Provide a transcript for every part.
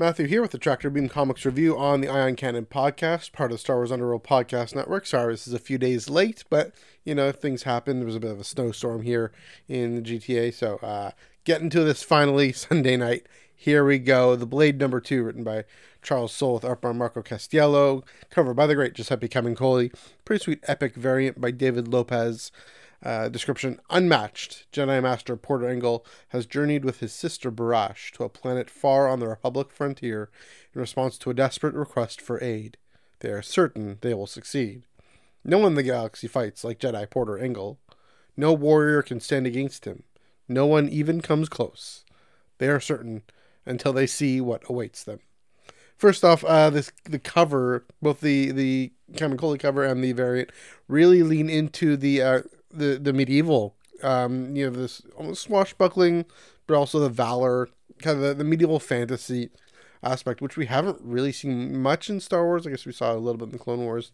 Matthew here with the Tractor Beam Comics review on the Eye on Canon podcast, part of the Star Wars Underworld podcast network. Sorry, this is a few days late, but you know things happen. There was a bit of a snowstorm here in the GTA, so uh, getting to this finally Sunday night. Here we go. The Blade number two, written by Charles Soule with art by Marco Castiello, cover by the great Giuseppe Camuncoli. Pretty sweet epic variant by David Lopez. Uh, description unmatched. Jedi Master Porter Engle has journeyed with his sister Barash to a planet far on the Republic frontier in response to a desperate request for aid. They are certain they will succeed. No one in the galaxy fights like Jedi Porter Engle. No warrior can stand against him. No one even comes close. They are certain until they see what awaits them. First off, uh, this the cover, both the the Camuncoli cover and the variant, really lean into the uh, the the medieval um you know this almost swashbuckling but also the valor kind of the, the medieval fantasy aspect which we haven't really seen much in star wars. I guess we saw a little bit in the clone wars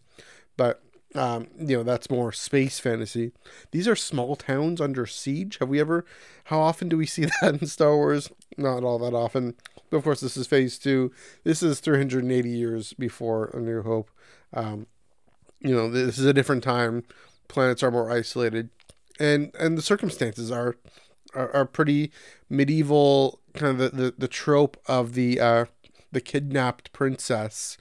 but um, you know that's more space fantasy. These are small towns under siege. Have we ever how often do we see that in star wars? Not all that often. But of course this is phase two. This is 380 years before a new hope. Um, you know this is a different time planets are more isolated, and and the circumstances are are, are pretty medieval. Kind of the, the, the trope of the uh, the kidnapped princess,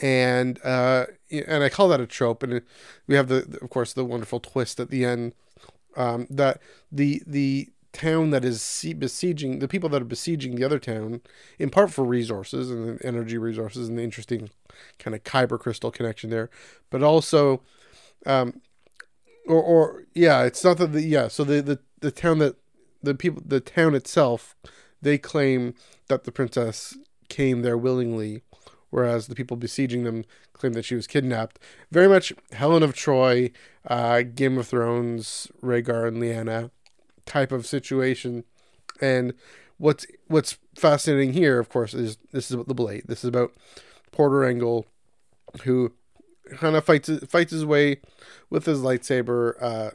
and uh, and I call that a trope. And we have the of course the wonderful twist at the end um, that the the town that is besieging the people that are besieging the other town in part for resources and energy resources and the interesting kind of kyber crystal connection there but also um, or or yeah, it's not that the yeah. So the the the town that the people the town itself, they claim that the princess came there willingly, whereas the people besieging them claim that she was kidnapped. Very much Helen of Troy, uh, Game of Thrones, Rhaegar and Lyanna type of situation, and what's what's fascinating here, of course, is this is about the blade. This is about Porter Engle, who of fights fights his way with his lightsaber. Uh,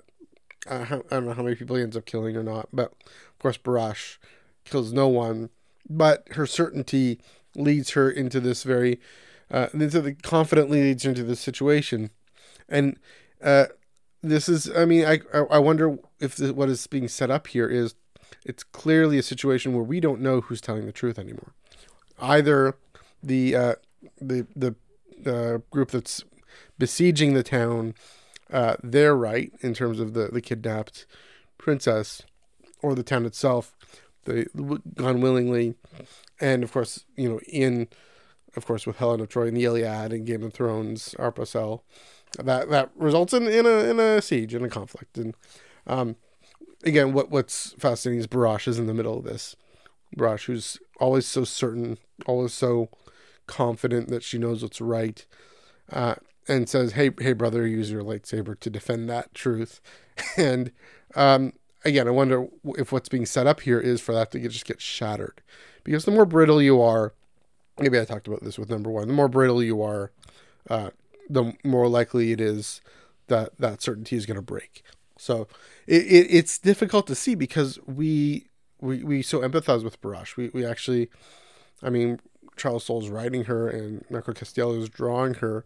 I don't know how many people he ends up killing or not, but of course Barash kills no one. But her certainty leads her into this very, uh, into the confidently leads her into this situation, and uh, this is. I mean, I I wonder if this, what is being set up here is it's clearly a situation where we don't know who's telling the truth anymore. Either the uh, the the uh, group that's besieging the town, uh, they're right in terms of the, the kidnapped princess or the town itself. They gone willingly, and of course, you know, in of course with Helen of Troy and the Iliad and Game of Thrones, Arpa that that results in, in a in a siege in a conflict. And um, again, what what's fascinating is Barash is in the middle of this. Barash, who's always so certain, always so confident that she knows what's right, uh, and says, "Hey, hey, brother, use your lightsaber to defend that truth." And um, again, I wonder if what's being set up here is for that to just get shattered, because the more brittle you are, maybe I talked about this with number one. The more brittle you are, uh, the more likely it is that that certainty is going to break. So it, it, it's difficult to see because we we we so empathize with Barash. We we actually, I mean, Charles Soule's writing her and Marco Castiello is drawing her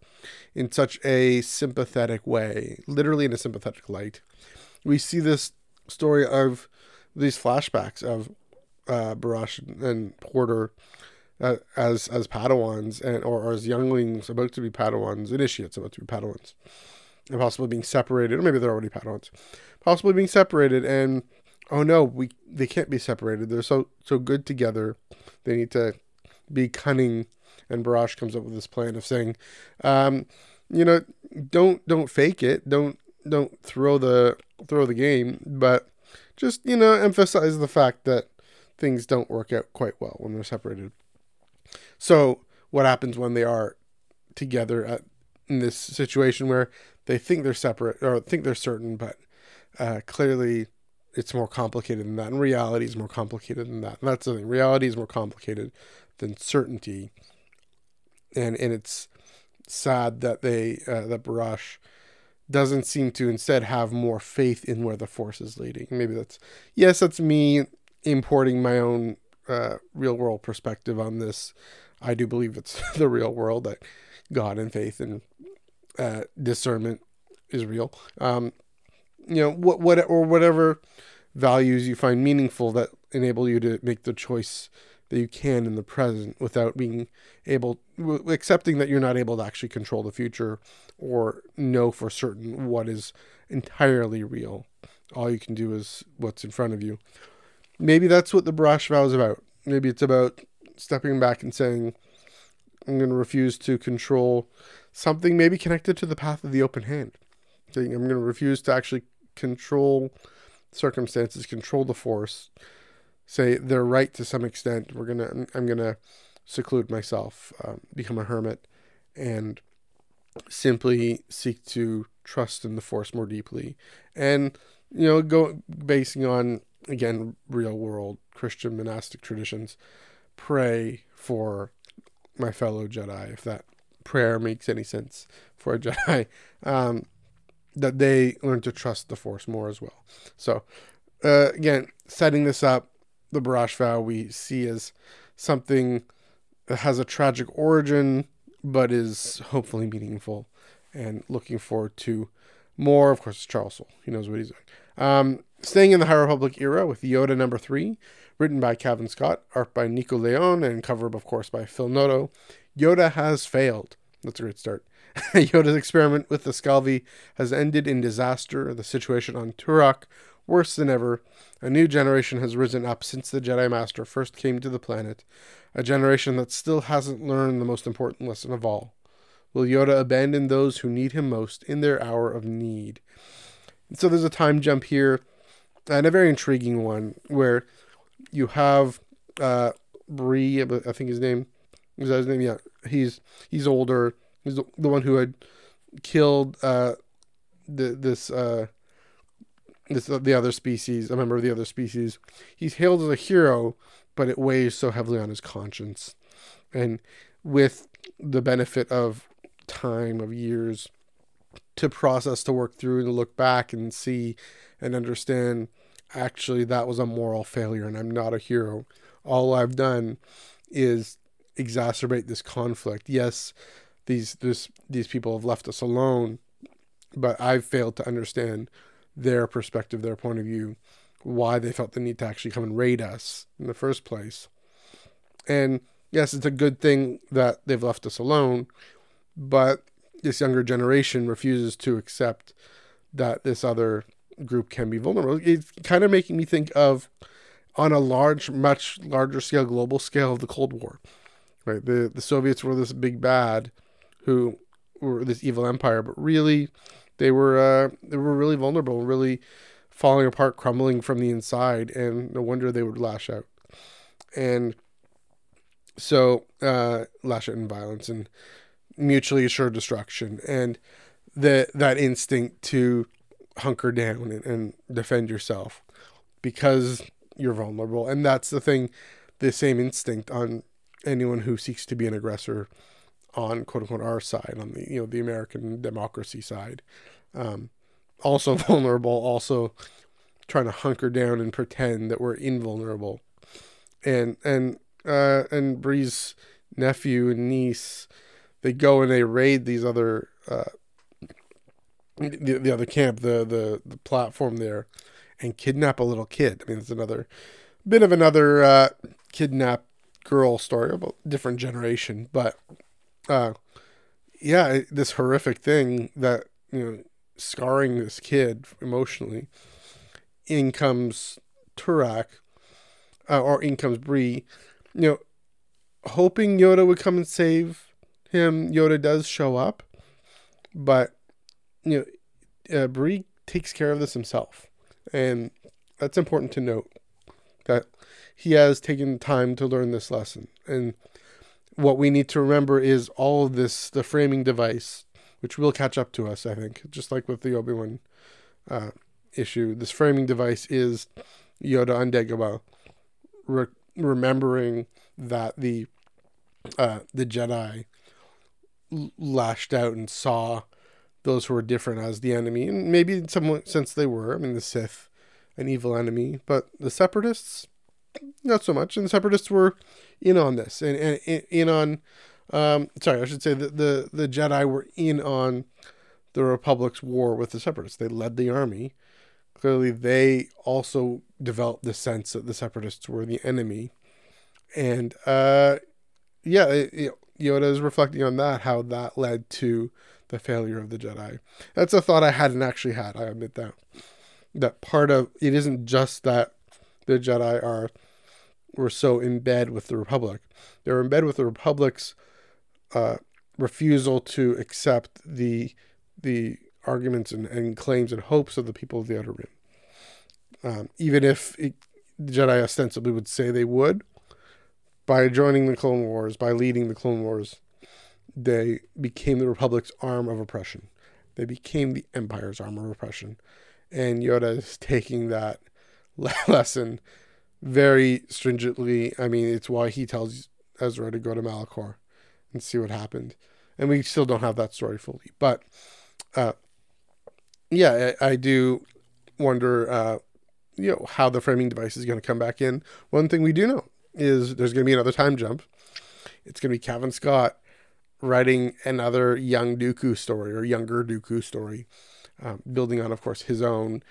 in such a sympathetic way, literally in a sympathetic light. We see this story of these flashbacks of uh, Barash and Porter uh, as as Padawans and or, or as younglings about to be Padawans, initiates about to be Padawans, and possibly being separated, or maybe they're already Padawans, possibly being separated, and oh no, we they can't be separated. They're so so good together. They need to be cunning. And Barash comes up with this plan of saying, um, you know, don't don't fake it. Don't don't throw the throw the game, but just you know emphasize the fact that things don't work out quite well when they're separated. So what happens when they are together at, in this situation where they think they're separate or think they're certain, but uh, clearly it's more complicated than that. And reality is more complicated than that. And that's the thing. Reality is more complicated than certainty. And and it's sad that they uh, that Barash doesn't seem to instead have more faith in where the force is leading. Maybe that's yes, that's me importing my own uh, real world perspective on this. I do believe it's the real world that God and faith and uh, discernment is real. Um, you know what what or whatever values you find meaningful that enable you to make the choice that you can in the present without being able accepting that you're not able to actually control the future or know for certain what is entirely real. All you can do is what's in front of you. Maybe that's what the Barash vow is about. Maybe it's about stepping back and saying i'm going to refuse to control something maybe connected to the path of the open hand. Saying i'm going to refuse to actually control circumstances control the force say they're right to some extent. We're gonna I'm gonna seclude myself, um, become a hermit, and simply seek to trust in the force more deeply, and you know go basing on again real world Christian monastic traditions. Pray for my fellow Jedi, if that prayer makes any sense for a Jedi. Um, that they learn to trust the Force more as well. So, uh, again, setting this up, the Barash vow we see as something that has a tragic origin, but is hopefully meaningful, and looking forward to more. Of course, Charles Soule. He knows what he's doing. Um, staying in the High Republic era with Yoda number three, written by Cavan Scott, art by Nico Leon, and cover, of course, by Phil Noto. Yoda has failed. That's a great start. Yoda's experiment with the Scalvi has ended in disaster. The situation on Turak worse than ever. A new generation has risen up since the Jedi Master first came to the planet, a generation that still hasn't learned the most important lesson of all. Will Yoda abandon those who need him most in their hour of need? So there's a time jump here, and a very intriguing one, where you have uh, Bree, I think his name is that his name? Yeah, he's he's older. He's the one who had killed uh, the, this uh, this the other species, a member of the other species. He's hailed as a hero, but it weighs so heavily on his conscience. And with the benefit of time, of years to process, to work through, to look back and see and understand actually that was a moral failure and I'm not a hero. All I've done is exacerbate this conflict. Yes, these this these people have left us alone, but I've failed to understand their perspective, their point of view, why they felt the need to actually come and raid us in the first place. And yes, it's a good thing that they've left us alone, but this younger generation refuses to accept that this other group can be vulnerable. It's kind of making me think of on a large, much larger scale, global scale of the Cold War. Right, the the Soviets were this big bad, who were this evil empire, but really they were uh, they were really vulnerable, really falling apart, crumbling from the inside, and no wonder they would lash out. And so uh, lash out in violence and mutually assured destruction, and the that instinct to hunker down and, and defend yourself because you're vulnerable, and that's the thing. The same instinct on anyone who seeks to be an aggressor on quote unquote our side, on the you know the American democracy side, um, also vulnerable, also trying to hunker down and pretend that we're invulnerable, and and uh, and Bree's nephew and niece, they go and they raid these other uh, the, the other camp, the, the the platform there, and kidnap a little kid. I mean, it's another bit of another uh, kidnap girl story, about different generation, but uh, yeah, this horrific thing that you know, scarring this kid emotionally. In comes Turak, uh, or in comes Bree. You know, hoping Yoda would come and save him. Yoda does show up, but you know, uh, Bree takes care of this himself, and that's important to note that he has taken time to learn this lesson and what we need to remember is all this, the framing device, which will catch up to us, I think, just like with the Obi Wan uh, issue. This framing device is Yoda on Dagobah, re- remembering that the uh, the Jedi l- lashed out and saw those who were different as the enemy, and maybe in some sense they were. I mean, the Sith, an evil enemy, but the Separatists, not so much. And the Separatists were in on this, and, and in on, um, sorry, I should say that the the Jedi were in on the Republic's war with the Separatists. They led the army. Clearly, they also developed the sense that the Separatists were the enemy, and uh, yeah, it, Yoda is reflecting on that, how that led to the failure of the Jedi. That's a thought I hadn't actually had. I admit that. That part of it isn't just that the Jedi are were so in bed with the Republic. They were in bed with the Republic's uh, refusal to accept the the arguments and, and, claims and hopes of the people of the Outer Rim. Um, even if it, the Jedi ostensibly would say they would, by joining the Clone Wars, by leading the Clone Wars, they became the Republic's arm of oppression. They became the Empire's arm of oppression. And Yoda is taking that lesson very stringently. I mean, it's why he tells Ezra to go to Malachor and see what happened. And we still don't have that story fully. But uh, yeah, I, I, do wonder, uh, you know, how the framing device is going to come back in. One thing we do know is there's going to be another time jump. It's going to be Cavan Scott writing another young Dooku story or younger Dooku story, um, building on, of course, his own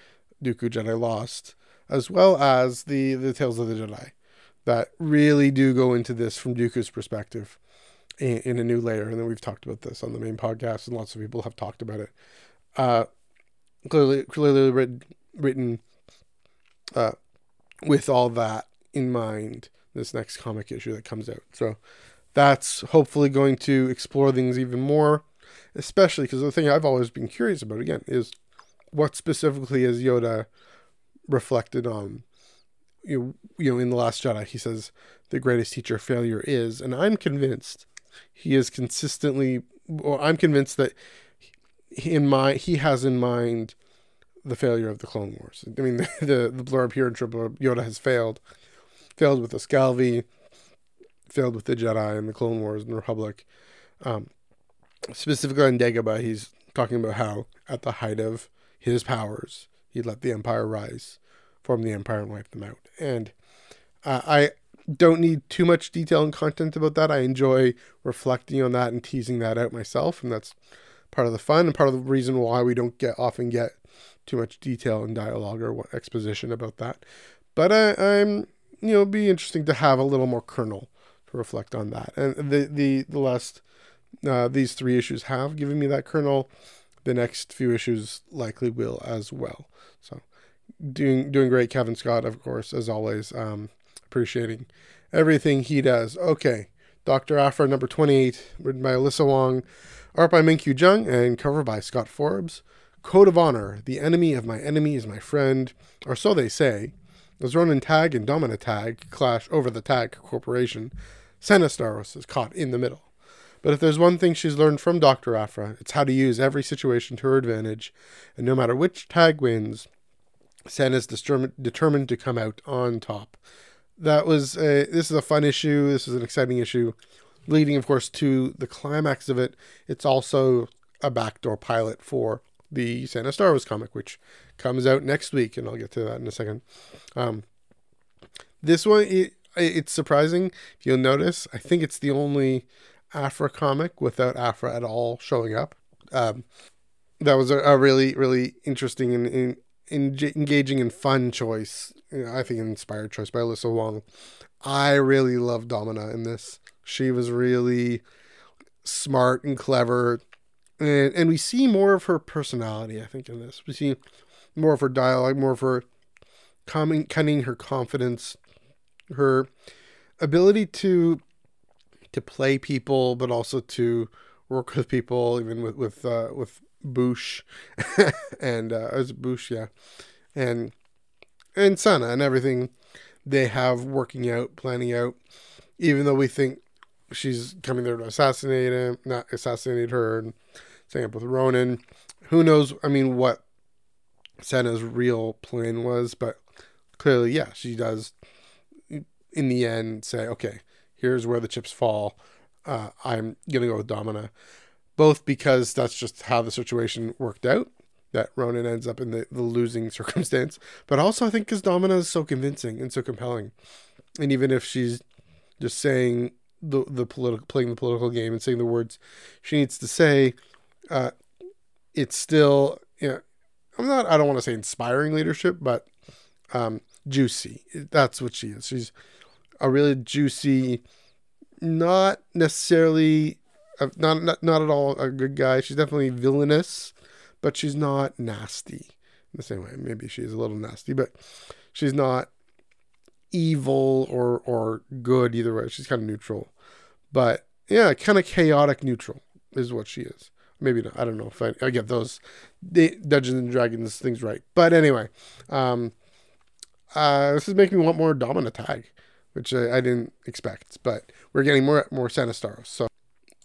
Dooku Jedi Lost, as well as the the Tales of the Jedi that really do go into this from Dooku's perspective in, in a new layer. And then we've talked about this on the main podcast, and lots of people have talked about it. Uh, clearly, clearly written, written uh, with all that in mind this next comic issue that comes out. So that's hopefully going to explore things even more, especially because the thing I've always been curious about again is what specifically is Yoda reflected on. You you know, in the Last Jedi, he says the greatest teacher failure is, and I'm convinced he is consistently, or I'm convinced that in my he has in mind the failure of the Clone Wars. I mean, the the, the blurb here in Triple Yoda has failed failed with the Scalvi, failed with the Jedi and the Clone Wars and the Republic. Um, specifically on Dagobah, he's talking about how at the height of his powers, he let the Empire rise, form the Empire, and wipe them out. And uh, I don't need too much detail and content about that. I enjoy reflecting on that and teasing that out myself, and that's part of the fun and part of the reason why we don't get often get too much detail and dialogue or exposition about that. But I, I'm you know, be interesting to have a little more kernel to reflect on that. And the the the last uh, these three issues have given me that kernel. The next few issues likely will as well. So doing doing great, Cavan Scott, of course, as always. Um, appreciating everything he does. Okay, Doctor Aphra number twenty eight, written by Alyssa Wong, art by Minkyu Jung, and cover by Scott Forbes. Code of Honor: The enemy of my enemy is my friend, or so they say. As Ronan Tag and Domina Tag clash over the Tag Corporation, Sana Starros is caught in the middle. But if there's one thing she's learned from Dr. Aphra, it's how to use every situation to her advantage, and no matter which tag wins, Sana's determined, to come out on top. That was a, this is a fun issue. This is an exciting issue, leading, of course, to the climax of it. It's also a backdoor pilot for the Sana Starros comic, which comes out next week, and I'll get to that in a second. Um, this one, it, it's surprising. If you'll notice, I think it's the only Aphra comic without Aphra at all showing up. Um, that was a, a, really, really interesting and, and, and engaging and fun choice. You know, I think inspired choice by Alyssa Wong. I really love Domina in this. She was really smart and clever and and we see more of her personality. I think in this we see more of her dialogue, more of her cunning, her confidence, her ability to to play people, but also to work with people, even with with uh, with Boushh and uh, was Boushh, yeah, and and Sana and everything they have working out, planning out. Even though we think she's coming there to assassinate him, not assassinate her, and staying up with Ronan. Who knows? I mean, what Sana's real plan was, but clearly, yeah, she does. In the end, say, okay, here's where the chips fall. Uh, I'm gonna go with Domina, both because that's just how the situation worked out, that Ronan ends up in the, the losing circumstance. But also, I think because Domina is so convincing and so compelling, and even if she's just saying the the political playing the political game and saying the words she needs to say, uh, it's still you know, I'm not I don't want to say inspiring leadership, but um, juicy. That's what she is. She's a really juicy, not necessarily not not not at all a good guy. She's definitely villainous, but she's not nasty in the same way. Maybe she's a little nasty, but she's not evil or or good either way. She's kind of neutral, but yeah, kind of chaotic neutral is what she is. Maybe not. I don't know if I, I get those Dungeons and Dragons things right. But anyway, um, uh, this is making me want more Domina tag, which I, I didn't expect. But we're getting more more Sana Starros. So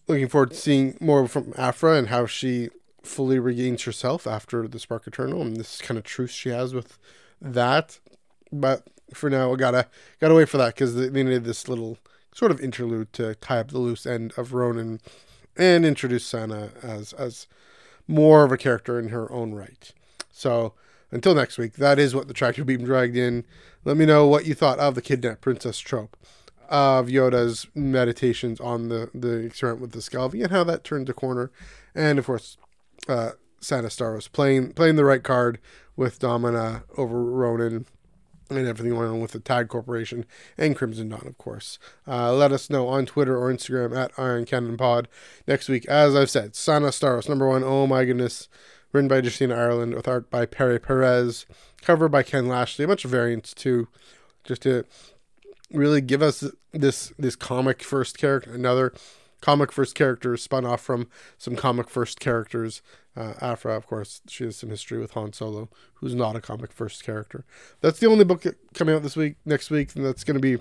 looking forward to seeing more from Aphra and how she fully regains herself after the Spark Eternal and this kind of truce she has with that. But for now, I gotta gotta wait for that because they needed this little sort of interlude to tie up the loose end of Ronan and introduce Sana as as more of a character in her own right. So until next week, that is what the tractor beam dragged in. Let me know what you thought of the kidnapped princess trope of Yoda's meditations on the the experiment with the Scalvi and how that turned the corner, and of course, uh, Sana Starros playing playing the right card with Domina over Ronan and everything going on with the Tag Corporation and Crimson Dawn, of course. Uh, let us know on Twitter or Instagram at Eye on Canon Pod next week. As I've said, Sana Starros, number one. Oh my goodness. Written by Justina Ireland with art by Pere Pérez. Cover by Ken Lashley. A bunch of variants too, just to really give us this this comic first character, another comic first character spun off from some comic first characters. Uh, Aphra, of course, she has some history with Han Solo, who's not a comic first character. That's the only book coming out this week. Next week, and that's going to be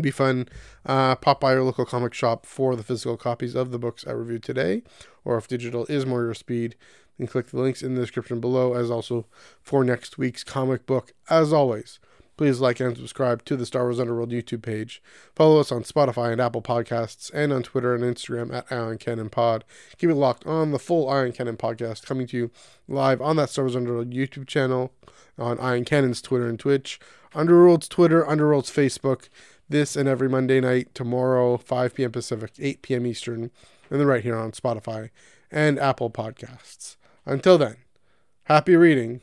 be fun. Uh, pop by your local comic shop for the physical copies of the books I reviewed today, or if digital is more your speed, then click the links in the description below, as also for next week's comic book. As always, Please like and subscribe to the Star Wars Underworld YouTube page. Follow us on Spotify and Apple Podcasts, and on Twitter and Instagram at Eye on Canon Pod. Keep it locked on the full Eye on Canon podcast coming to you live on that Star Wars Underworld YouTube channel, on Eye on Canon's Twitter and Twitch, Underworld's Twitter, Underworld's Facebook, this and every Monday night, tomorrow, 5 p.m. Pacific, 8 p.m. Eastern, and then right here on Spotify and Apple Podcasts. Until then, happy reading